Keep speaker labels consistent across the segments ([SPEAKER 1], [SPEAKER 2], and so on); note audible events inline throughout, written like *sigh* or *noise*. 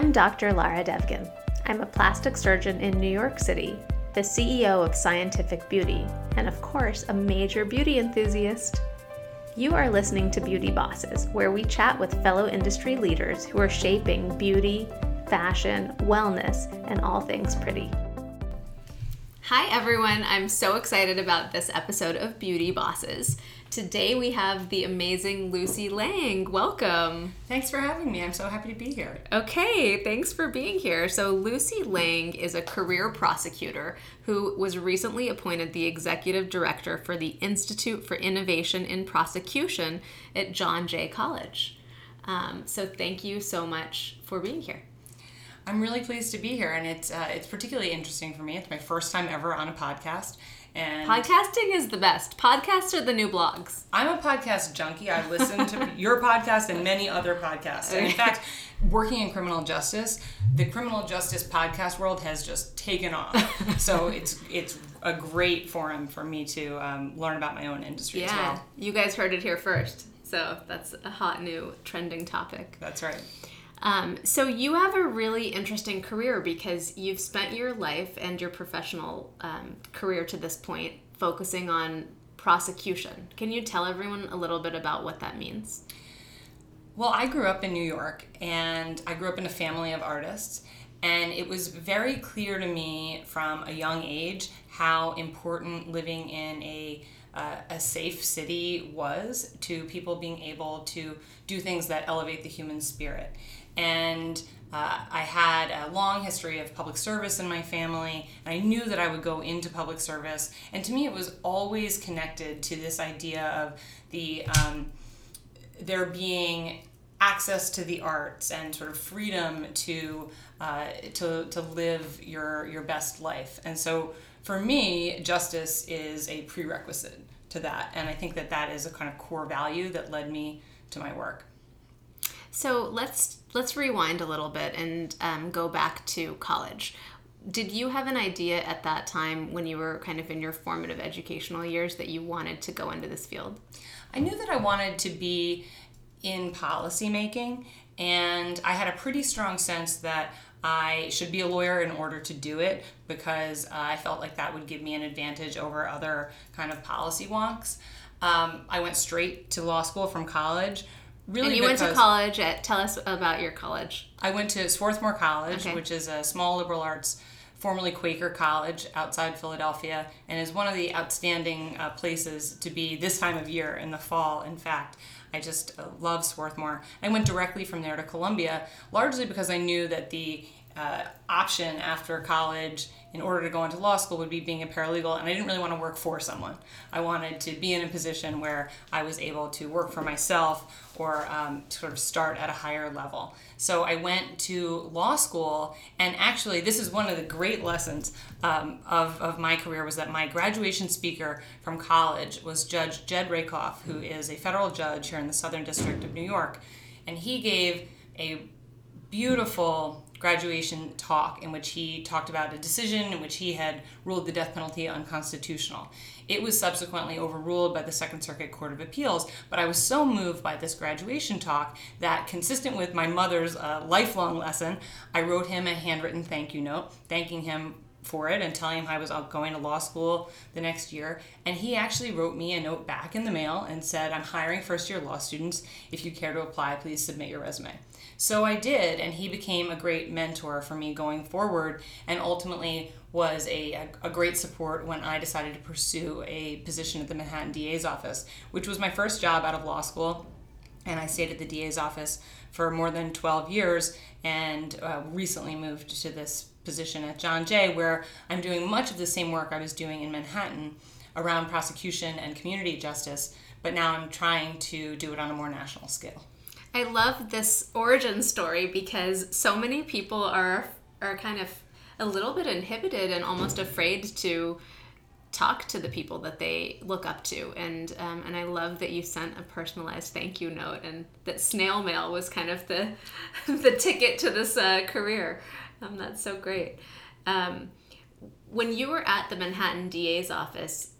[SPEAKER 1] I'm Dr. Lara Devgan. I'm a plastic surgeon in New York City, the CEO of Scientific Beauty, and of course, a major beauty enthusiast. You are listening to Beauty Bosses, where we chat with fellow industry leaders who are shaping beauty, fashion, wellness, and all things pretty. Hi, everyone. I'm so excited about this episode of Beauty Bosses. Today we have the amazing Lucy Lang. Welcome.
[SPEAKER 2] Thanks for having me. I'm so happy to be here.
[SPEAKER 1] Okay, thanks for being here. So, Lucy Lang is a career prosecutor who was recently appointed the executive director for the Institute for Innovation in Prosecution at John Jay College. Um, so, thank you so much for being here.
[SPEAKER 2] I'm really pleased to be here, and it's uh, it's particularly interesting for me. It's my first time ever on a podcast, and
[SPEAKER 1] podcasting is the best. Podcasts are the new blogs.
[SPEAKER 2] I'm a podcast junkie. I listen to *laughs* your podcast and many other podcasts. And in fact, working in criminal justice, the criminal justice podcast world has just taken off. *laughs* so it's it's a great forum for me to um, learn about my own industry
[SPEAKER 1] yeah,
[SPEAKER 2] as well.
[SPEAKER 1] You guys heard it here first. So that's a hot new trending topic.
[SPEAKER 2] That's right.
[SPEAKER 1] Um, so you have a really interesting career because you've spent your life and your professional um, career to this point focusing on prosecution. Can you tell everyone a little bit about what that means?
[SPEAKER 2] Well, I grew up in New York and I grew up in a family of artists. And it was very clear to me from a young age how important living in a uh, a safe city was to people being able to do things that elevate the human spirit and uh, I had a long history of public service in my family, and I knew that I would go into public service. And to me, it was always connected to this idea of the um, there being access to the arts and sort of freedom to uh, to to live your your best life. And so, for me, justice is a prerequisite to that, and I think that that is a kind of core value that led me to my work.
[SPEAKER 1] So let's let's rewind a little bit and um, go back to college. Did you have an idea at that time when you were kind of in your formative educational years that you wanted to go into this field?
[SPEAKER 2] I knew that I wanted to be in policymaking, and I had a pretty strong sense that I should be a lawyer in order to do it because uh, I felt like that would give me an advantage over other kind of policy wonks. Um, I went straight to law school from college
[SPEAKER 1] Really and you went to college at, tell us about your college.
[SPEAKER 2] I went to Swarthmore College, okay. which is a small liberal arts, formerly Quaker college outside Philadelphia, and is one of the outstanding uh, places to be this time of year in the fall, in fact. I just uh, love Swarthmore. I went directly from there to Columbia, largely because I knew that the uh, option after college in order to go into law school would be being a paralegal and i didn't really want to work for someone i wanted to be in a position where i was able to work for myself or um, sort of start at a higher level. So i went to law school and actually this is one of the great lessons um, of, of my career was that my graduation speaker from college was judge jed rakoff who is a federal judge here in the southern district of new york. And he gave a beautiful graduation talk in which he talked about a decision in which he had ruled the death penalty unconstitutional. It was subsequently overruled by the Second Circuit Court of Appeals, but I was so moved by this graduation talk that, consistent with my mother's uh, lifelong lesson, I wrote him a handwritten thank you note, thanking him for it and telling him I was going to law school the next year. And he actually wrote me a note back in the mail and said, I'm hiring first year law students. If you care to apply, please submit your resume. So I did, and he became a great mentor for me going forward and ultimately was a, a, great support when I decided to pursue a position at the Manhattan DA's office, which was my first job out of law school. And I stayed at the DA's office for more than 12 years and uh, recently moved to this position at John Jay, where I'm doing much of the same work I was doing in Manhattan around prosecution and community justice, but now I'm trying to do it on a more national scale.
[SPEAKER 1] I love this origin story because so many people are are kind of a little bit inhibited and almost afraid to talk to the people that they look up to. And um, and I love that you sent a personalized thank you note and that snail mail was kind of the *laughs* the ticket to this uh, career. Um, that's so great. Um, when you were at the Manhattan DA's office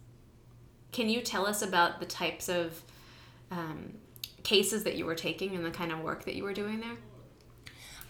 [SPEAKER 1] can you tell us about the types of um, cases that you were taking and the kind of work that you were doing there?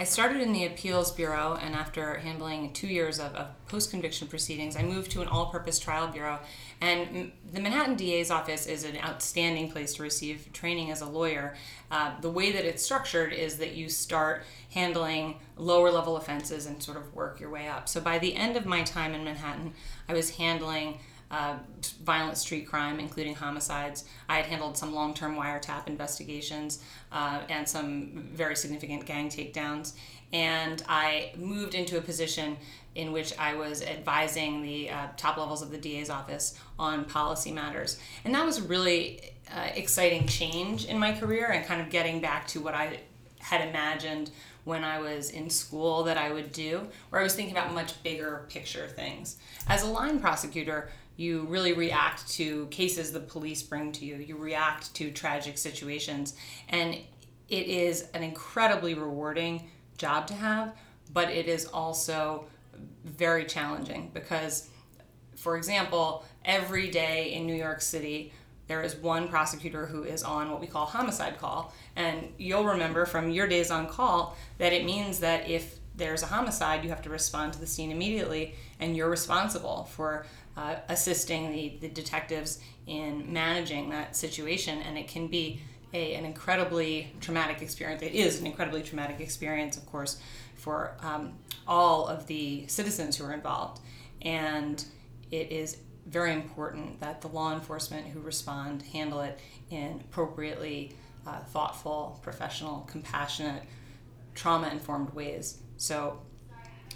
[SPEAKER 2] I started in the Appeals Bureau, and after handling two years of, of post conviction proceedings, I moved to an all purpose trial bureau. And the Manhattan DA's office is an outstanding place to receive training as a lawyer. Uh, the way that it's structured is that you start handling lower level offenses and sort of work your way up. So by the end of my time in Manhattan, I was handling uh, violent street crime, including homicides. I had handled some long term wiretap investigations uh, and some very significant gang takedowns. And I moved into a position in which I was advising the uh, top levels of the DA's office on policy matters. And that was a really uh, exciting change in my career and kind of getting back to what I had imagined when I was in school that I would do, where I was thinking about much bigger picture things. As a line prosecutor, you really react to cases the police bring to you. You react to tragic situations. And it is an incredibly rewarding job to have, but it is also very challenging because, for example, every day in New York City, there is one prosecutor who is on what we call homicide call. And you'll remember from your days on call that it means that if there's a homicide, you have to respond to the scene immediately, and you're responsible for uh, assisting the, the detectives in managing that situation. And it can be a, an incredibly traumatic experience. It is an incredibly traumatic experience, of course, for um, all of the citizens who are involved. And it is very important that the law enforcement who respond handle it in appropriately uh, thoughtful, professional, compassionate, trauma informed ways. So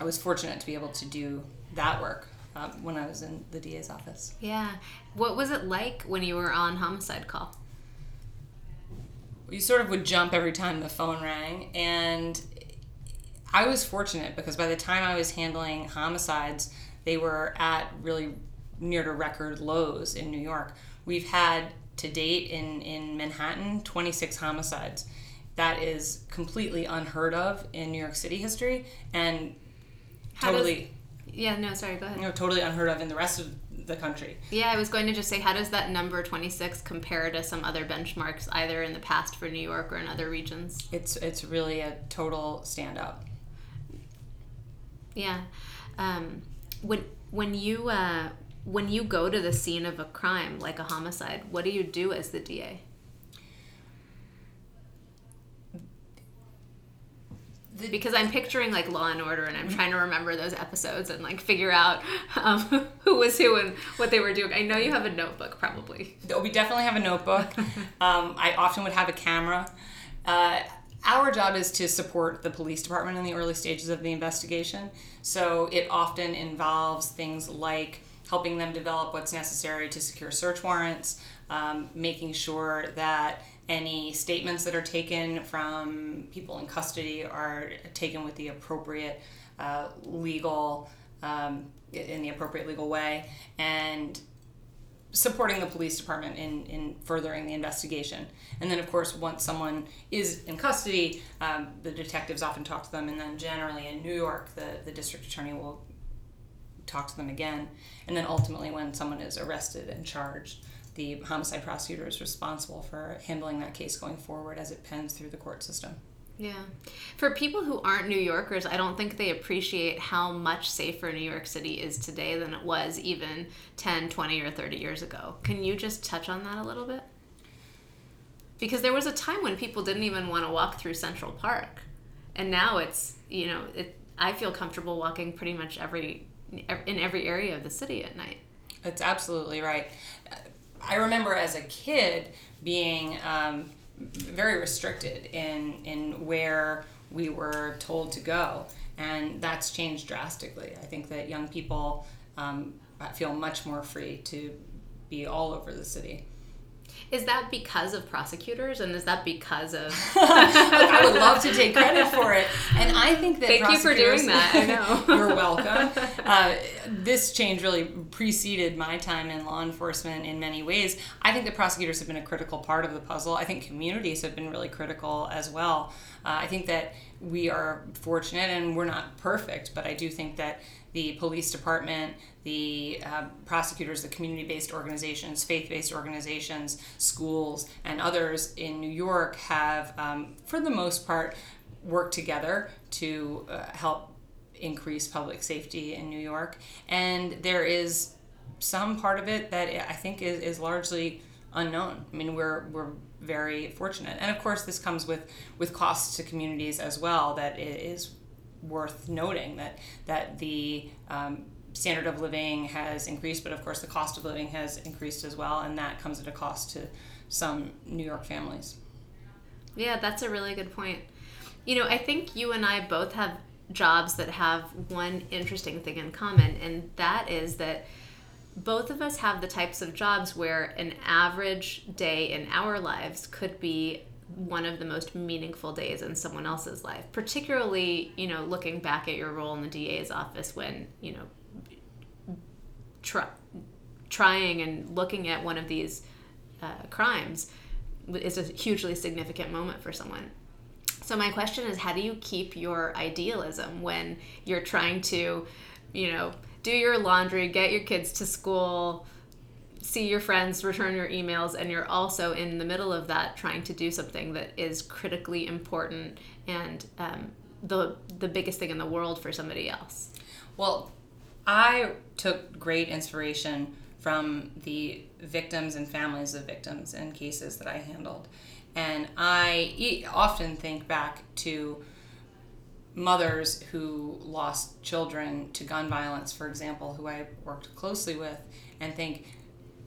[SPEAKER 2] I was fortunate to be able to do that work um, when I was in the DA's office.
[SPEAKER 1] Yeah. What was it like when you were on homicide call?
[SPEAKER 2] You sort of would jump every time the phone rang. And I was fortunate because by the time I was handling homicides, they were at really near to record lows in New York. We've had to date in, in Manhattan 26 homicides. That is completely unheard of in New York City history and How totally
[SPEAKER 1] yeah, no, sorry, go ahead.
[SPEAKER 2] You know, totally unheard of in the rest of the country.
[SPEAKER 1] Yeah, I was going to just say, how does that number 26 compare to some other benchmarks, either in the past for New York or in other regions?
[SPEAKER 2] It's it's really a total standout.
[SPEAKER 1] Yeah, um, when when you uh, when you go to the scene of a crime like a homicide, what do you do as the DA? The, because I'm picturing like Law and Order, and I'm trying to remember those episodes and like figure out um, *laughs* who was who and what they were doing. I know you have a notebook, probably.
[SPEAKER 2] We definitely have a notebook. *laughs* um, I often would have a camera. Uh, our job is to support the police department in the early stages of the investigation. So it often involves things like helping them develop what's necessary to secure search warrants, um, making sure that any statements that are taken from people in custody are taken with the appropriate uh, legal um, in the appropriate legal way and supporting the police department in, in furthering the investigation. And then of course once someone is in custody um, the detectives often talk to them. And then generally in new york the, the district attorney will talk to them again. And then ultimately when someone is arrested and charged the homicide prosecutor is responsible for handling that case going forward as it pens through the court system.
[SPEAKER 1] Yeah. For people who aren't New Yorkers, I don't think they appreciate how much safer New York City is today than it was even 10, 20, or 30 years ago. Can you just touch on that a little bit? Because there was a time when people didn't even want to walk through Central Park. And now it's, you know, it, I feel comfortable walking pretty much every in every area of the city at night.
[SPEAKER 2] That's absolutely right. I remember as a kid being um, very restricted in in where we were told to go, and that's changed drastically. I think that young people um, feel much more free to be all over the city.
[SPEAKER 1] Is that because of prosecutors, and is that because of? *laughs*
[SPEAKER 2] I would love to take credit for it, and I think that.
[SPEAKER 1] Thank you for doing that. I
[SPEAKER 2] know. *laughs* you're welcome. Uh, this change really preceded my time in law enforcement in many ways. I think that prosecutors have been a critical part of the puzzle. I think communities have been really critical as well. Uh, I think that we are fortunate, and we're not perfect, but I do think that the police department, the uh, prosecutors, the community based organizations, faith based organizations, schools, and others in New York have, um, for the most part, worked together to uh, help increase public safety in New York. And there is some part of it that I think is, is largely unknown. I mean, we're, we're very fortunate. And of course, this comes with, with costs to communities as well that it is worth noting that, that the um, standard of living has increased, but of course the cost of living has increased as well, and that comes at a cost to some New York families.
[SPEAKER 1] Yeah, that's a really good point. You know, I think you and I both have jobs that have one interesting thing in common, and that is that both of us have the types of jobs where an average day in our lives could be one of the most meaningful days in someone else's life particularly you know looking back at your role in the DA's office when you know try, trying and looking at one of these uh, crimes is a hugely significant moment for someone. So my question is, how do you keep your idealism when you're trying to, you know, do your laundry, get your kids to school, see your friends, return your emails, and you're also in the middle of that trying to do something that is critically important and um, the the biggest thing in the world for somebody else.
[SPEAKER 2] Well, I took great inspiration from the victims and families of victims and cases that I handled. And I often think back to mothers who lost children to gun violence, for example, who I worked closely with, and think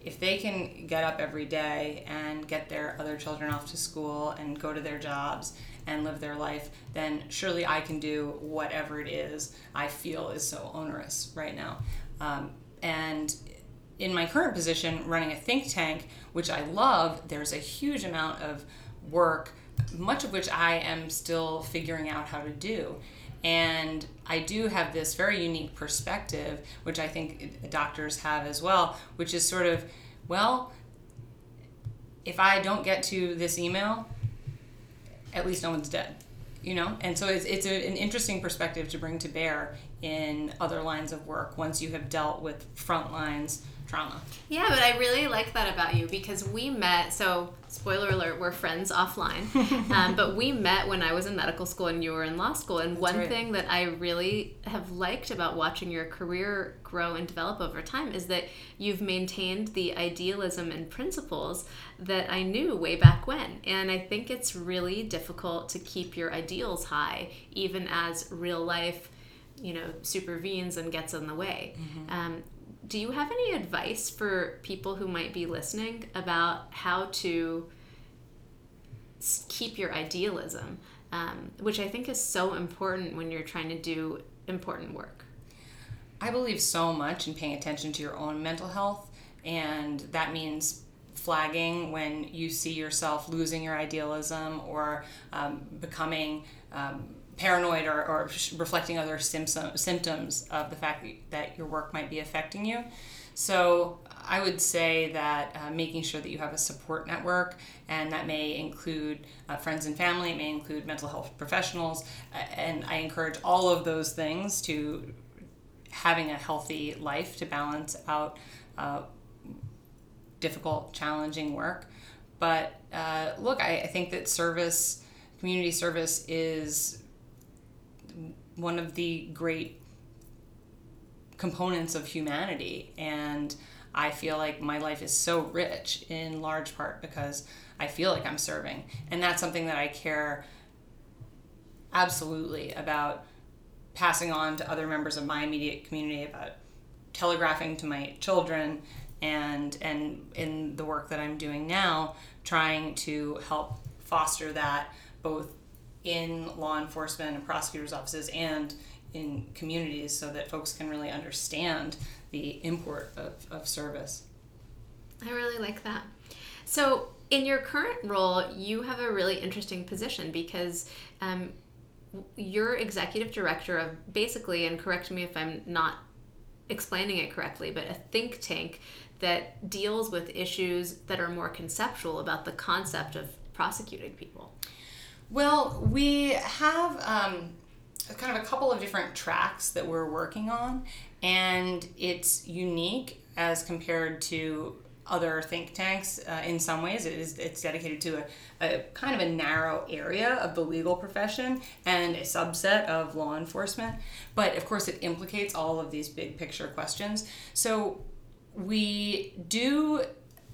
[SPEAKER 2] if they can get up every day and get their other children off to school and go to their jobs and live their life, then surely I can do whatever it is I feel is so onerous right now. Um, and in my current position, running a think tank, which I love, there's a huge amount of work, much of which I am still figuring out how to do. And I do have this very unique perspective, which I think doctors have as well, which is sort of, well, if I don't get to this email, at least no one's dead you know? And so it's, it's a, an interesting perspective to bring to bear in other lines of work once you have dealt with front lines trauma.
[SPEAKER 1] Yeah, but I really like that about you because we met. So, spoiler alert, we're friends offline. *laughs* um, but we met when I was in medical school and you were in law school. And That's one right. thing that I really have liked about watching your career grow and develop over time is that you've maintained the idealism and principles that I knew way back when. And I think it's really difficult to keep your ideals high, even as real life you know supervenes and gets in the way mm-hmm. um, do you have any advice for people who might be listening about how to keep your idealism, um, which I think is so important when you're trying to do important work?
[SPEAKER 2] I believe so much in paying attention to your own mental health, and that means flagging when you see yourself losing your idealism or um, becoming um, paranoid or, or reflecting other symptoms of the fact that your work might be affecting you. So I would say that uh, making sure that you have a support network, and that may include uh, friends and family, it may include mental health professionals, uh, and I encourage all of those things to having a healthy life to balance out uh, difficult, challenging work. But uh, look, I, I think that service, community service, is one of the great components of humanity and I feel like my life is so rich in large part because I feel like I'm serving. And that's something that I care absolutely about passing on to other members of my immediate community about telegraphing to my children and and in the work that I'm doing now trying to help foster that both in law enforcement and prosecutors' offices and in communities so that folks can really understand the import of, of service.
[SPEAKER 1] I really like that. So, in your current role, you have a really interesting position because um, you're executive director of basically, and correct me if I'm not explaining it correctly, but a think tank that deals with issues that are more conceptual about the concept of prosecuting people.
[SPEAKER 2] Well, we have um, kind of a couple of different tracks that we're working on, and it's unique as compared to other think tanks uh, in some ways. It is it's dedicated to a, a, kind of a narrow area of the legal profession and a subset of law enforcement. But of course it implicates all of these big picture questions. So we do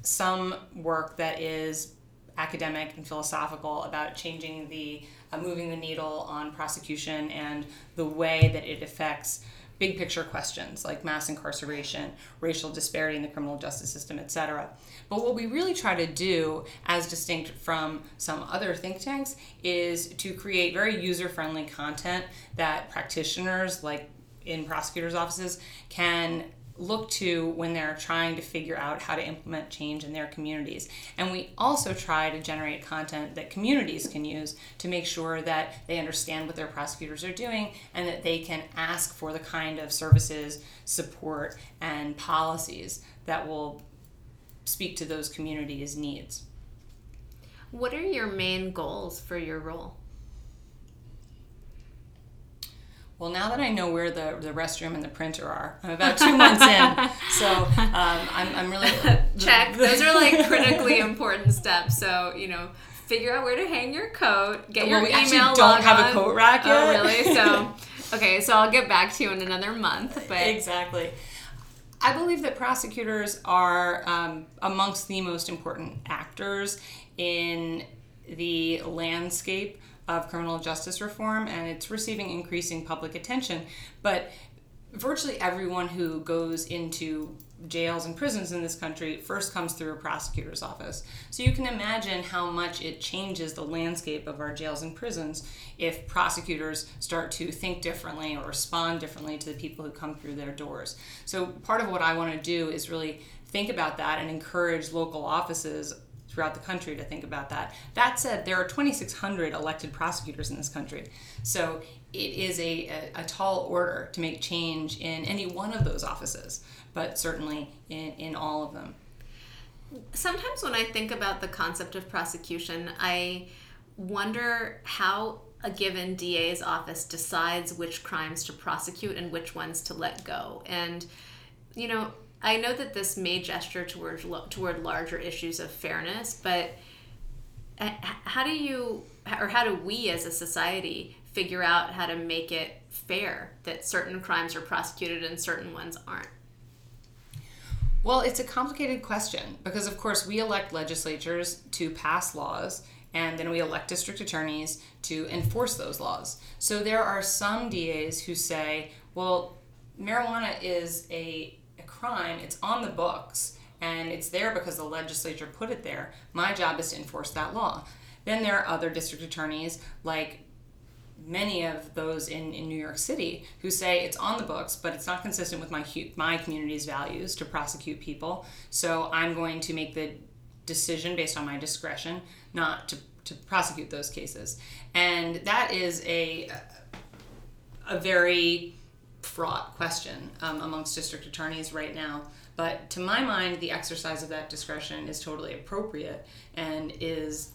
[SPEAKER 2] some work that is academic and philosophical about changing the uh, moving the needle on prosecution and the way that it affects big picture questions like mass incarceration, racial disparity in the criminal justice system, etc. But what we really try to do, as distinct from some other think tanks, is to create very user friendly content that practitioners, like in prosecutors' offices, can look to when they're trying to figure out how to implement change in their communities. And we also try to generate content that communities can use to make sure that they understand what their prosecutors are doing and that they can ask for the kind of services, support, and policies that will speak to those communities' needs.
[SPEAKER 1] What are your main goals for your role?
[SPEAKER 2] Well, now that I know where the, the restroom and the printer are, I'm about two months in. *laughs* So um, I'm, I'm really. *laughs*
[SPEAKER 1] Check. *laughs* Those are like critically important steps. So, you know, figure out where to hang your coat, get your
[SPEAKER 2] well, we
[SPEAKER 1] email.
[SPEAKER 2] don't have a coat rack
[SPEAKER 1] yet. Oh, really? So, okay, so I'll get back to you in another month. But
[SPEAKER 2] Exactly. I believe that prosecutors are um, amongst the most important actors in the landscape of criminal justice reform and it's receiving increasing public attention. But virtually everyone who goes into jails and prisons in this country first comes through a prosecutor's office. So you can imagine how much it changes the landscape of our jails and prisons if prosecutors start to think differently or respond differently to the people who come through their doors. So part of what I want to do is really think about that and encourage local offices throughout the country to think about that. That said, there are 2,600 elected prosecutors in this country. So it is a, a, a, tall order to make change in any one of those offices, but certainly in, in all of them.
[SPEAKER 1] Sometimes when I think about the concept of prosecution, I wonder how a given DA's office decides which crimes to prosecute and which ones to let go. And, you know, I know that this may gesture toward toward larger issues of fairness, but uh, how do you or how do we as a society figure out how to make it fair that certain crimes are prosecuted and certain ones aren't?
[SPEAKER 2] Well, it's a complicated question because, of course, we elect legislatures to pass laws and then we elect district attorneys to enforce those laws. So there are some DAs who say, well, marijuana is a crime, it's on the books and it's there because the legislature put it there. My job is to enforce that law. Then there are other district attorneys, like many of those in, in New York City, who say it's on the books, but it's not consistent with my my community's values to prosecute people. So I'm going to make the decision based on my discretion not to, to prosecute those cases. And that is a a very fraught question um, amongst district attorneys right now. But to my mind, the exercise of that discretion is totally appropriate and is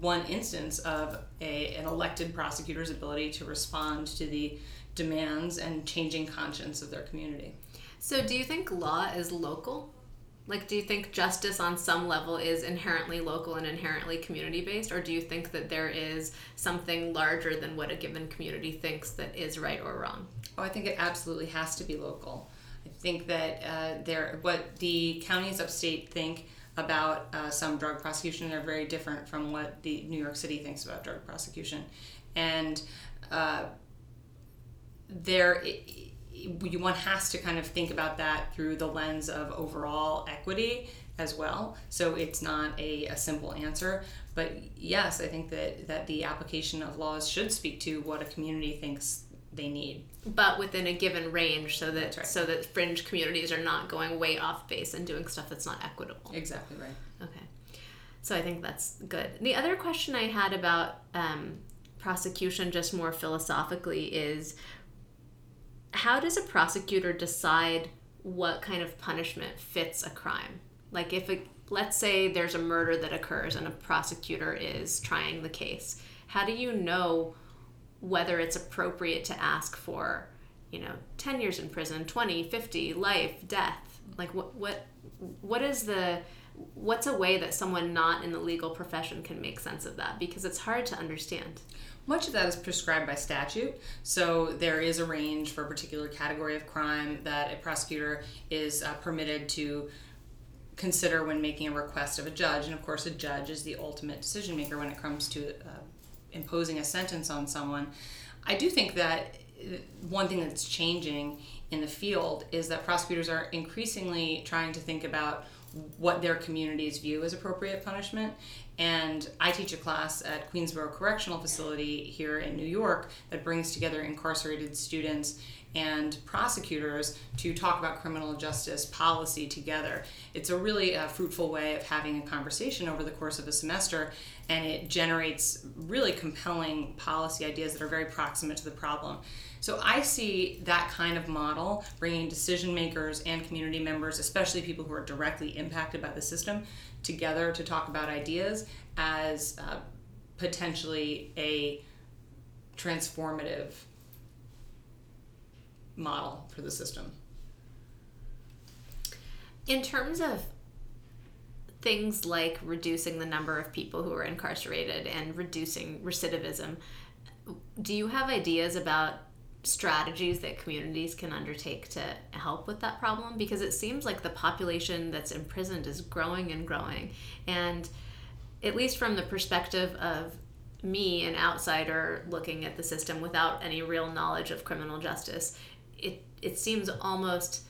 [SPEAKER 2] one instance of a, an elected prosecutor's ability to respond to the demands and changing conscience of their community.
[SPEAKER 1] So, do you think law is local? Like, do you think justice on some level is inherently local and inherently community based, or do you think that there is something larger than what a given community thinks that is right or wrong?
[SPEAKER 2] Oh, I think it absolutely has to be local. I think that uh, there, what the counties upstate think about uh, some drug prosecution are very different from what the New York City thinks about drug prosecution, and uh, there. One has to kind of think about that through the lens of overall equity as well. So it's not a, a simple answer. But yes, I think that, that the application of laws should speak to what a community thinks they need.
[SPEAKER 1] But within a given range so that right. so that fringe communities are not going way off base and doing stuff that's not equitable.
[SPEAKER 2] Exactly right.
[SPEAKER 1] Okay. So I think that's good. The other question I had about um, prosecution, just more philosophically, is how does a prosecutor decide what kind of punishment fits a crime? Like if it, let's say there's a murder that occurs and a prosecutor is trying the case, how do you know whether it's appropriate to ask for, you know, 10 years in prison, 20, 50, life, death. Like what what what is the what's a way that someone not in the legal profession can make sense of that because it's hard to understand.
[SPEAKER 2] Much of that is prescribed by statute. So there is a range for a particular category of crime that a prosecutor is uh, permitted to consider when making a request of a judge. And of course, a judge is the ultimate decision maker when it comes to uh, imposing a sentence on someone. I do think that uh, one thing that's changing in the field is that prosecutors are increasingly trying to think about what their communities view as appropriate punishment. And I teach a class at Queensboro Correctional Facility here in New York that brings together incarcerated students and prosecutors to talk about criminal justice policy together. It's a really uh, fruitful way of having a conversation over the course of a semester, and it generates really compelling policy ideas that are very proximate to the problem. So I see that kind of model bringing decision makers and community members, especially people who are directly impacted by the system, together to talk about ideas as uh, potentially a transformative model for the system.
[SPEAKER 1] In terms of things like reducing the number of people who are incarcerated and reducing recidivism, do you have ideas about strategies that communities can undertake to help with that problem? Because it seems like the population that's imprisoned is growing and growing. And at least from the perspective of me, an outsider looking at the system without any real knowledge of criminal justice, it it seems almost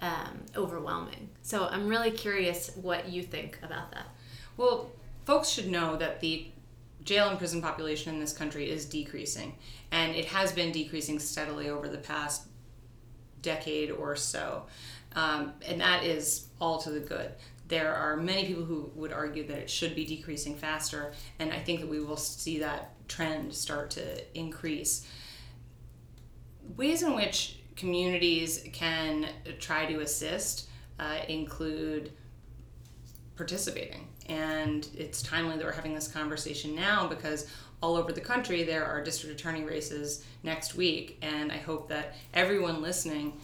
[SPEAKER 1] um, overwhelming. So I'm really curious what you think about that.
[SPEAKER 2] Well, folks should know that the jail and prison population in this country is decreasing, and it has been decreasing steadily over the past decade or so, um, and that is all to the good. There are many people who would argue that it should be decreasing faster, and I think that we will see that trend start to increase. Ways in which communities can try to assist uh, include participating. And it's timely that we're having this conversation now because all over the country there are district attorney races next week. And I hope that everyone listening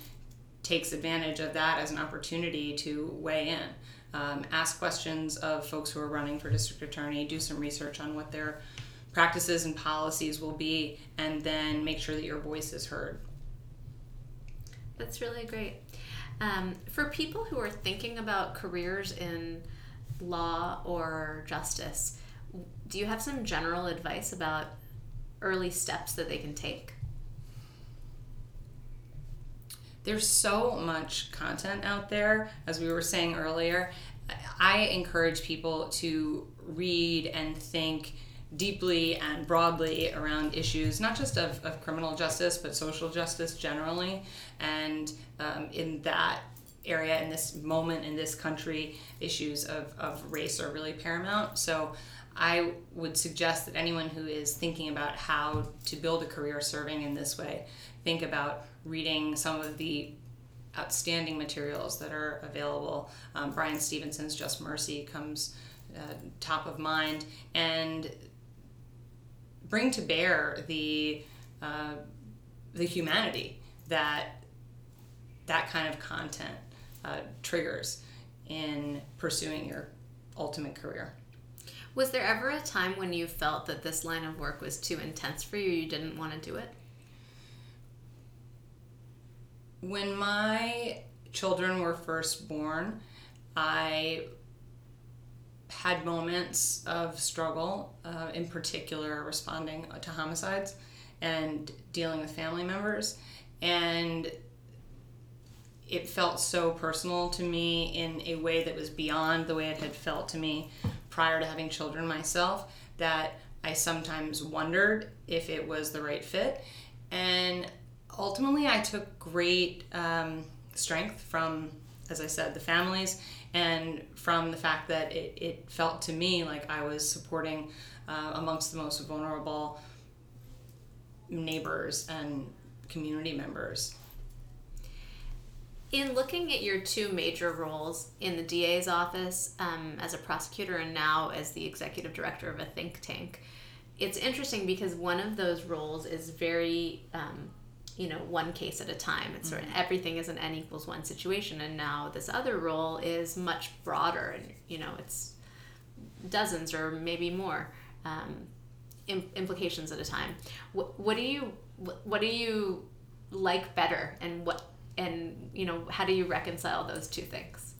[SPEAKER 2] takes advantage of that as an opportunity to weigh in. Um, ask questions of folks who are running for district attorney, do some research on what their practices and policies will be, and then make sure that your voice is heard.
[SPEAKER 1] That's really great. Um, for people who are thinking about careers in law or justice, do you have some general advice about early steps that they can take?
[SPEAKER 2] There's so much content out there, as we were saying earlier. I encourage people to read and think deeply and broadly around issues, not just of, of criminal justice, but social justice generally. And um, in that area, in this moment in this country, issues of, of race are really paramount. So I would suggest that anyone who is thinking about how to build a career serving in this way, think about reading some of the outstanding materials that are available. Um, Bryan Stevenson's Just Mercy comes uh, top of mind. And bring to bear the uh, the humanity that that kind of content uh, triggers in pursuing your ultimate career.
[SPEAKER 1] Was there ever a time when you felt that this line of work was too intense for you? You didn't want to do it?
[SPEAKER 2] When my children were first born, I had moments of struggle, uh, in particular responding to homicides and dealing with family members. And it felt so personal to me in a way that was beyond the way it had felt to me prior to having children myself that I sometimes wondered if it was the right fit. And ultimately, I took great um, strength from, as I said, the families and from the fact that it, it felt to me like I was supporting uh, amongst the most vulnerable neighbors and community members.
[SPEAKER 1] In looking at your two major roles in the DA's office um, as a prosecutor and now as the executive director of a think tank, it's interesting because one of those roles is very um, you know one case at a time it's sort of mm-hmm. everything is an n equals one situation and now this other role is much broader and you know it's dozens or maybe more um, implications at a time what, what do you what, what do you like better and what and you know how do you reconcile those two things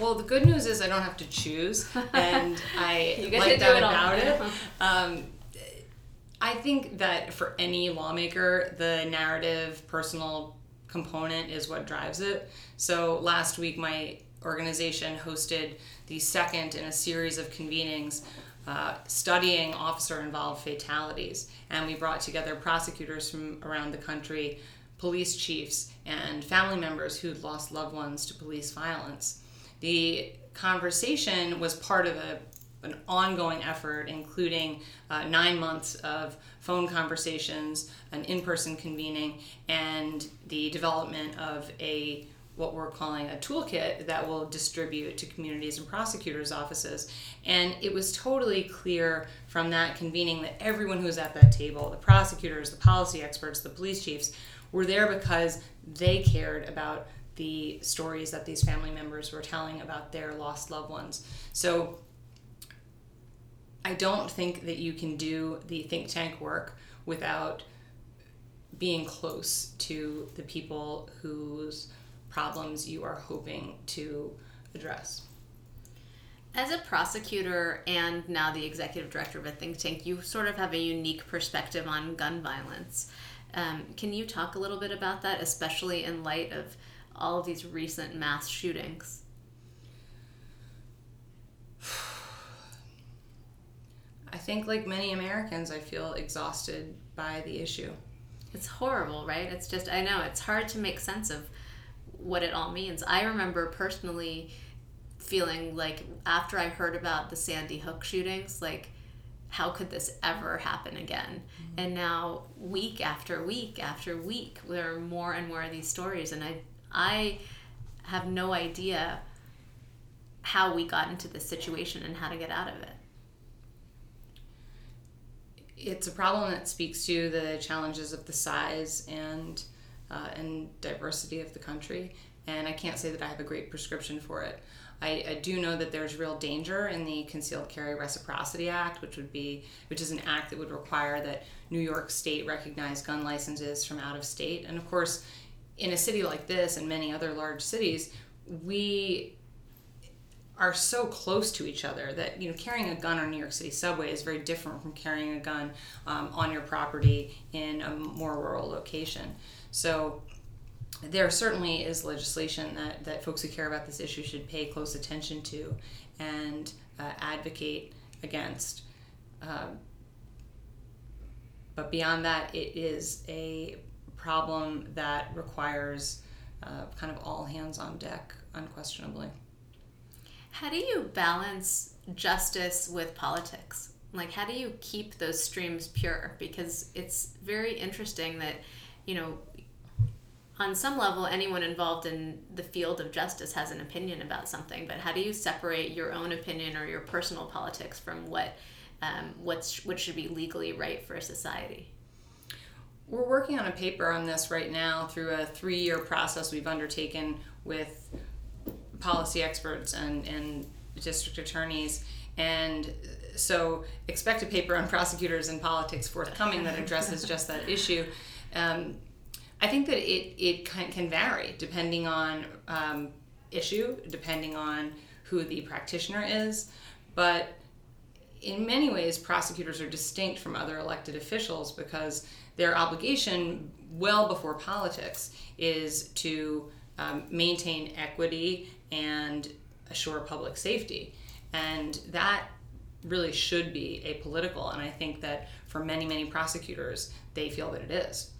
[SPEAKER 2] well, the good news is I don't have to choose, and *laughs* I like that about it. *laughs* Um, I think that for any lawmaker, the narrative, personal component is what drives it. So last week, my organization hosted the second in a series of convenings uh, studying officer involved fatalities. And we brought together prosecutors from around the country, police chiefs, and family members who'd lost loved ones to police violence. The conversation was part of a, an ongoing effort, including uh, nine months of phone conversations, an in person convening, and the development of a what we're calling a toolkit that will distribute to communities and prosecutors' offices. And it was totally clear from that convening that everyone who was at that table the prosecutors, the policy experts, the police chiefs were there because they cared about the stories that these family members were telling about their lost loved ones. So I don't think that you can do the think tank work without being close to the people whose problems you are hoping to address.
[SPEAKER 1] As a prosecutor and now the executive director of a think tank, you sort of have a unique perspective on gun violence. Um, can you talk a little bit about that, especially in light of all of these recent mass shootings? *sighs*
[SPEAKER 2] I think, like many Americans, I feel exhausted by the issue.
[SPEAKER 1] It's horrible, right? It's just, I know, it's hard to make sense of what it all means. I remember personally feeling like after I heard about the Sandy Hook shootings, like, how could this ever happen again? Mm-hmm. And now, week after week after week, there are more and more of these stories, and I I have no idea how we got into this situation and how to get out of it.
[SPEAKER 2] It's a problem that speaks to the challenges of the size and uh, and diversity of the country, and I can't say that I have a great prescription for it. I, I, do know that there's real danger in the Concealed Carry Reciprocity Act, which would be which is an act that would require that New York State recognize gun licenses from out of state, and of course, in a city like this and many other large cities, we are so close to each other that you know carrying a gun on New York City subway is very different from carrying a gun um, on your property in a more rural location. So there certainly is legislation that, that folks who care about this issue should pay close attention to and uh, advocate against. Um, but beyond that, it is a problem that requires uh, kind of all hands on deck, unquestionably.
[SPEAKER 1] How do you balance justice with politics? Like, how do you keep those streams pure? Because it's very interesting that, you know, on some level, anyone involved in the field of justice has an opinion about something, but how do you separate your own opinion or your personal politics from what um, what's what should be legally right for a society?
[SPEAKER 2] We're working on a paper on this right now through a three year process we've undertaken with policy experts and, and district attorneys. And so expect a paper on prosecutors and politics forthcoming that addresses just that issue. Um, I think that it, it can, can vary depending on um, issue, depending on who the practitioner is. But in many ways, prosecutors are distinct from other elected officials because their obligation, well before politics, is to um, maintain equity and assure public safety. And that really should be apolitical. And I think that for many, many prosecutors, they feel that it is.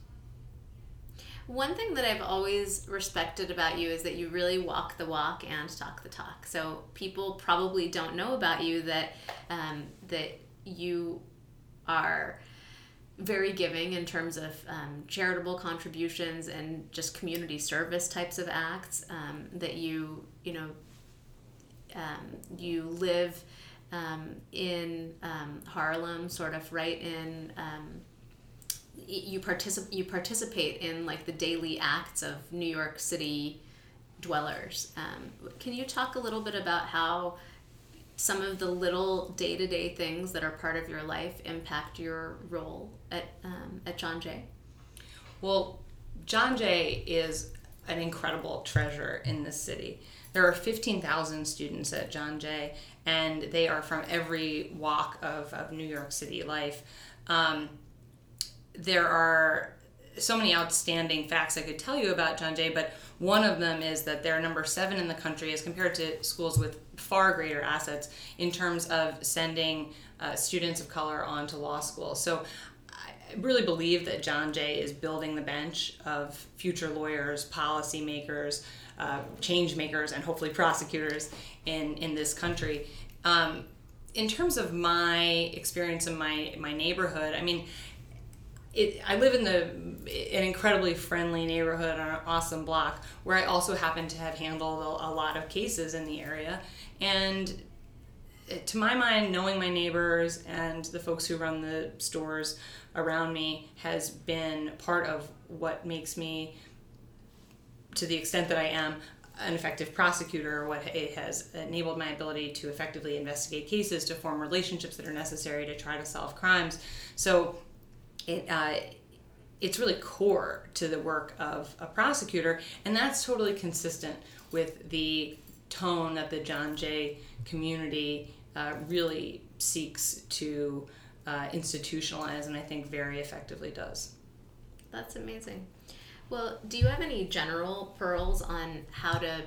[SPEAKER 1] One thing that I've always respected about you is that you really walk the walk and talk the talk. So people probably don't know about you that um, that you are very giving in terms of um, charitable contributions and just community service types of acts. Um, that you you know um, you live um, in um, Harlem, sort of right in. You participate you participate in like the daily acts of New York City dwellers. Um, can you talk a little bit about how some of the little day to day things that are part of your life impact your role at um, at John Jay?
[SPEAKER 2] Well, John Jay is an incredible treasure in this city. There are 15,000 students at John Jay, and they are from every walk of, of New York City life. Um, there are so many outstanding facts I could tell you about John Jay, but one of them is that they're number seven in the country as compared to schools with far greater assets in terms of sending uh, students of color on to law school. So I really believe that John Jay is building the bench of future lawyers, policymakers, uh, change makers, and hopefully prosecutors in, in this country. Um, in terms of my experience in my, my neighborhood, I mean, it, I live in the an incredibly friendly neighborhood on an awesome block where I also happen to have handled a, a lot of cases in the area, and to my mind, knowing my neighbors and the folks who run the stores around me has been part of what makes me, to the extent that I am, an effective prosecutor, what it has enabled my ability to effectively investigate cases, to form relationships that are necessary to try to solve crimes. So it, uh, it's really core to the work of a prosecutor, and that's totally consistent with the tone that the John Jay community uh, really seeks to uh, institutionalize, and I think very effectively does.
[SPEAKER 1] That's amazing. Well, do you have any general pearls on how to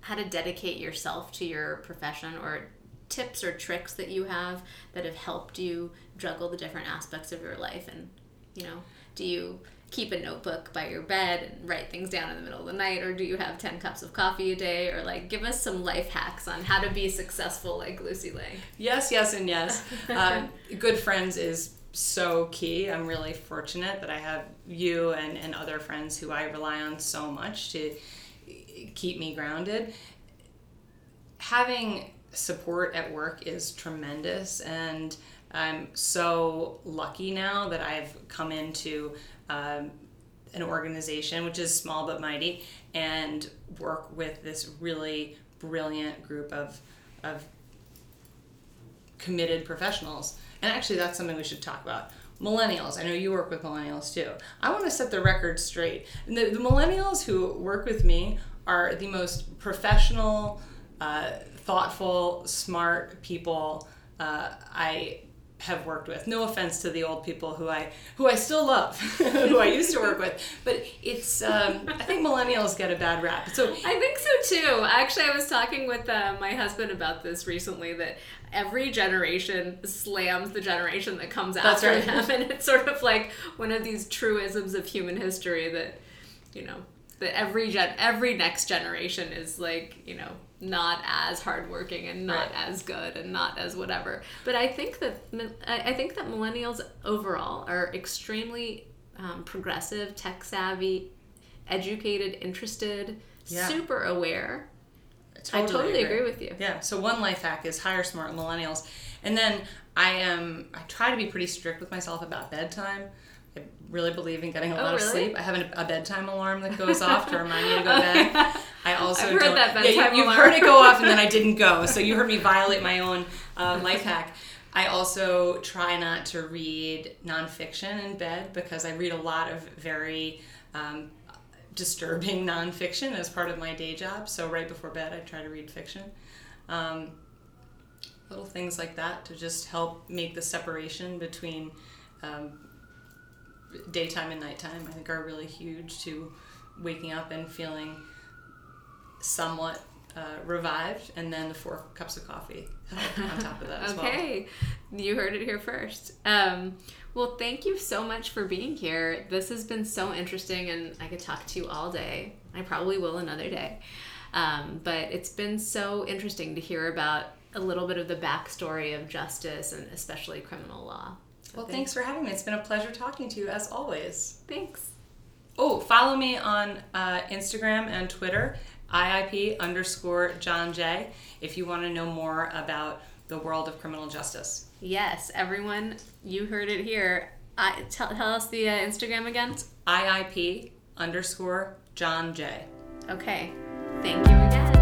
[SPEAKER 1] how to dedicate yourself to your profession or tips or tricks that you have that have helped you juggle the different aspects of your life? And you know do you keep a notebook by your bed and write things down in the middle of the night? Or do you have 10 cups of coffee a day? Or like give us some life hacks on how to be successful like lucy Lang.
[SPEAKER 2] Yes yes and yes. *laughs* Um, good friends is so key. I'm really fortunate that i have you and, and other friends who i rely on so much to keep me grounded. Having support at work is tremendous and i'm so lucky now that i've come into um, an organization which is small but mighty and work with this really brilliant group of, of committed professionals. And actually, that's something we should talk about. Millennials. I know you work with millennials too. I want to set the record straight. The, the millennials who work with me are the most professional, uh, thoughtful, smart people uh, I have worked with. No offense to the old people who I who I still love, *laughs* who I used to work with, but it's um, I think millennials get a bad rap. So
[SPEAKER 1] I think so too. Actually, I was talking with uh, my husband about this recently. That every generation slams the generation that comes after right. them, *laughs* and it's sort of like one of these truisms of human history that you know that every gen every next generation is like you know not as hardworking and not right. as good and not as whatever. But I think that I think that millennials overall are extremely um, progressive, tech savvy, educated, interested, yeah. super aware. I totally, I totally agree. agree with you.
[SPEAKER 2] Yeah. So one life hack is hire smart millennials, and then I am I try to be pretty strict with myself about bedtime. I really believe in getting a oh, lot really? of sleep. I have a bedtime alarm that goes off to remind me to go to bed. *laughs* I also
[SPEAKER 1] I've heard
[SPEAKER 2] don't,
[SPEAKER 1] that bedtime
[SPEAKER 2] yeah, you,
[SPEAKER 1] have
[SPEAKER 2] heard it go off and then I didn't go. So you heard me *laughs* violate my own uh, life hack. I also try not to read nonfiction in bed because I read a lot of very um, disturbing *laughs* nonfiction as part of my day job. So right before bed, I try to read fiction. Um, little things like that to just help make the separation between um, daytime and nighttime, I think, are really huge to waking up and feeling somewhat uh, revived, and then the four cups of coffee on *laughs* top of that as
[SPEAKER 1] well. Okay, you heard it here first. Um, well, thank you so much for being here. This has been so interesting, and I could talk to you all day. I probably will another day. Um, but it's been so interesting to hear about a little bit of the backstory of justice and especially criminal law.
[SPEAKER 2] Well, thanks. thanks for having me. It's been a pleasure talking to you as always.
[SPEAKER 1] Thanks.
[SPEAKER 2] Oh, follow me on uh, Instagram and Twitter IIP underscore John Jay. If you want to know more about the world of criminal justice.
[SPEAKER 1] Yes, everyone, you heard it here. I, tell, tell us the uh, Instagram again.
[SPEAKER 2] IIP underscore John Jay.
[SPEAKER 1] Okay. Thank you again.